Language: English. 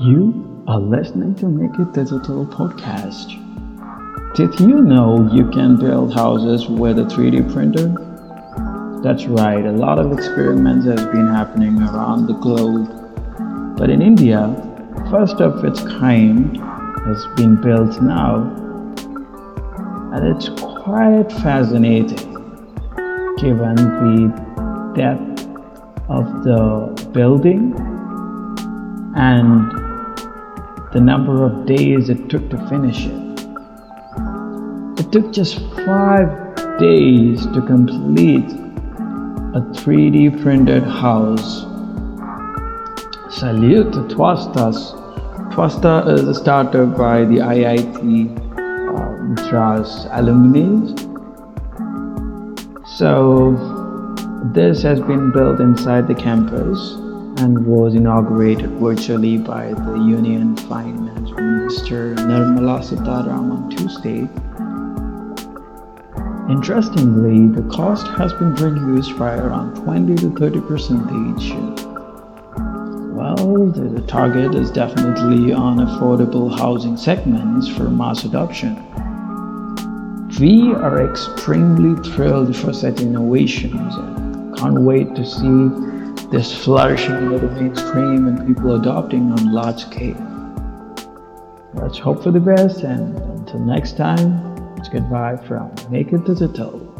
You are listening to Make It Digital podcast. Did you know you can build houses with a 3D printer? That's right, a lot of experiments have been happening around the globe. But in India, first of its kind has been built now. And it's quite fascinating given the depth of the building and the number of days it took to finish it. It took just five days to complete a 3D printed house. Salute to Tvastas. Tvasta is a startup by the IIT uh, Madras alumni. So, this has been built inside the campus and was inaugurated virtually by the Union Finance Minister Nirmala Sitharaman on Tuesday. Interestingly, the cost has been reduced by around 20 to 30 percent percentage. Well, the target is definitely on affordable housing segments for mass adoption. We are extremely thrilled for such innovations and can't wait to see this flourishing of the mainstream and people adopting on large scale. Let's hope for the best and until next time, it's goodbye from Make It Digital.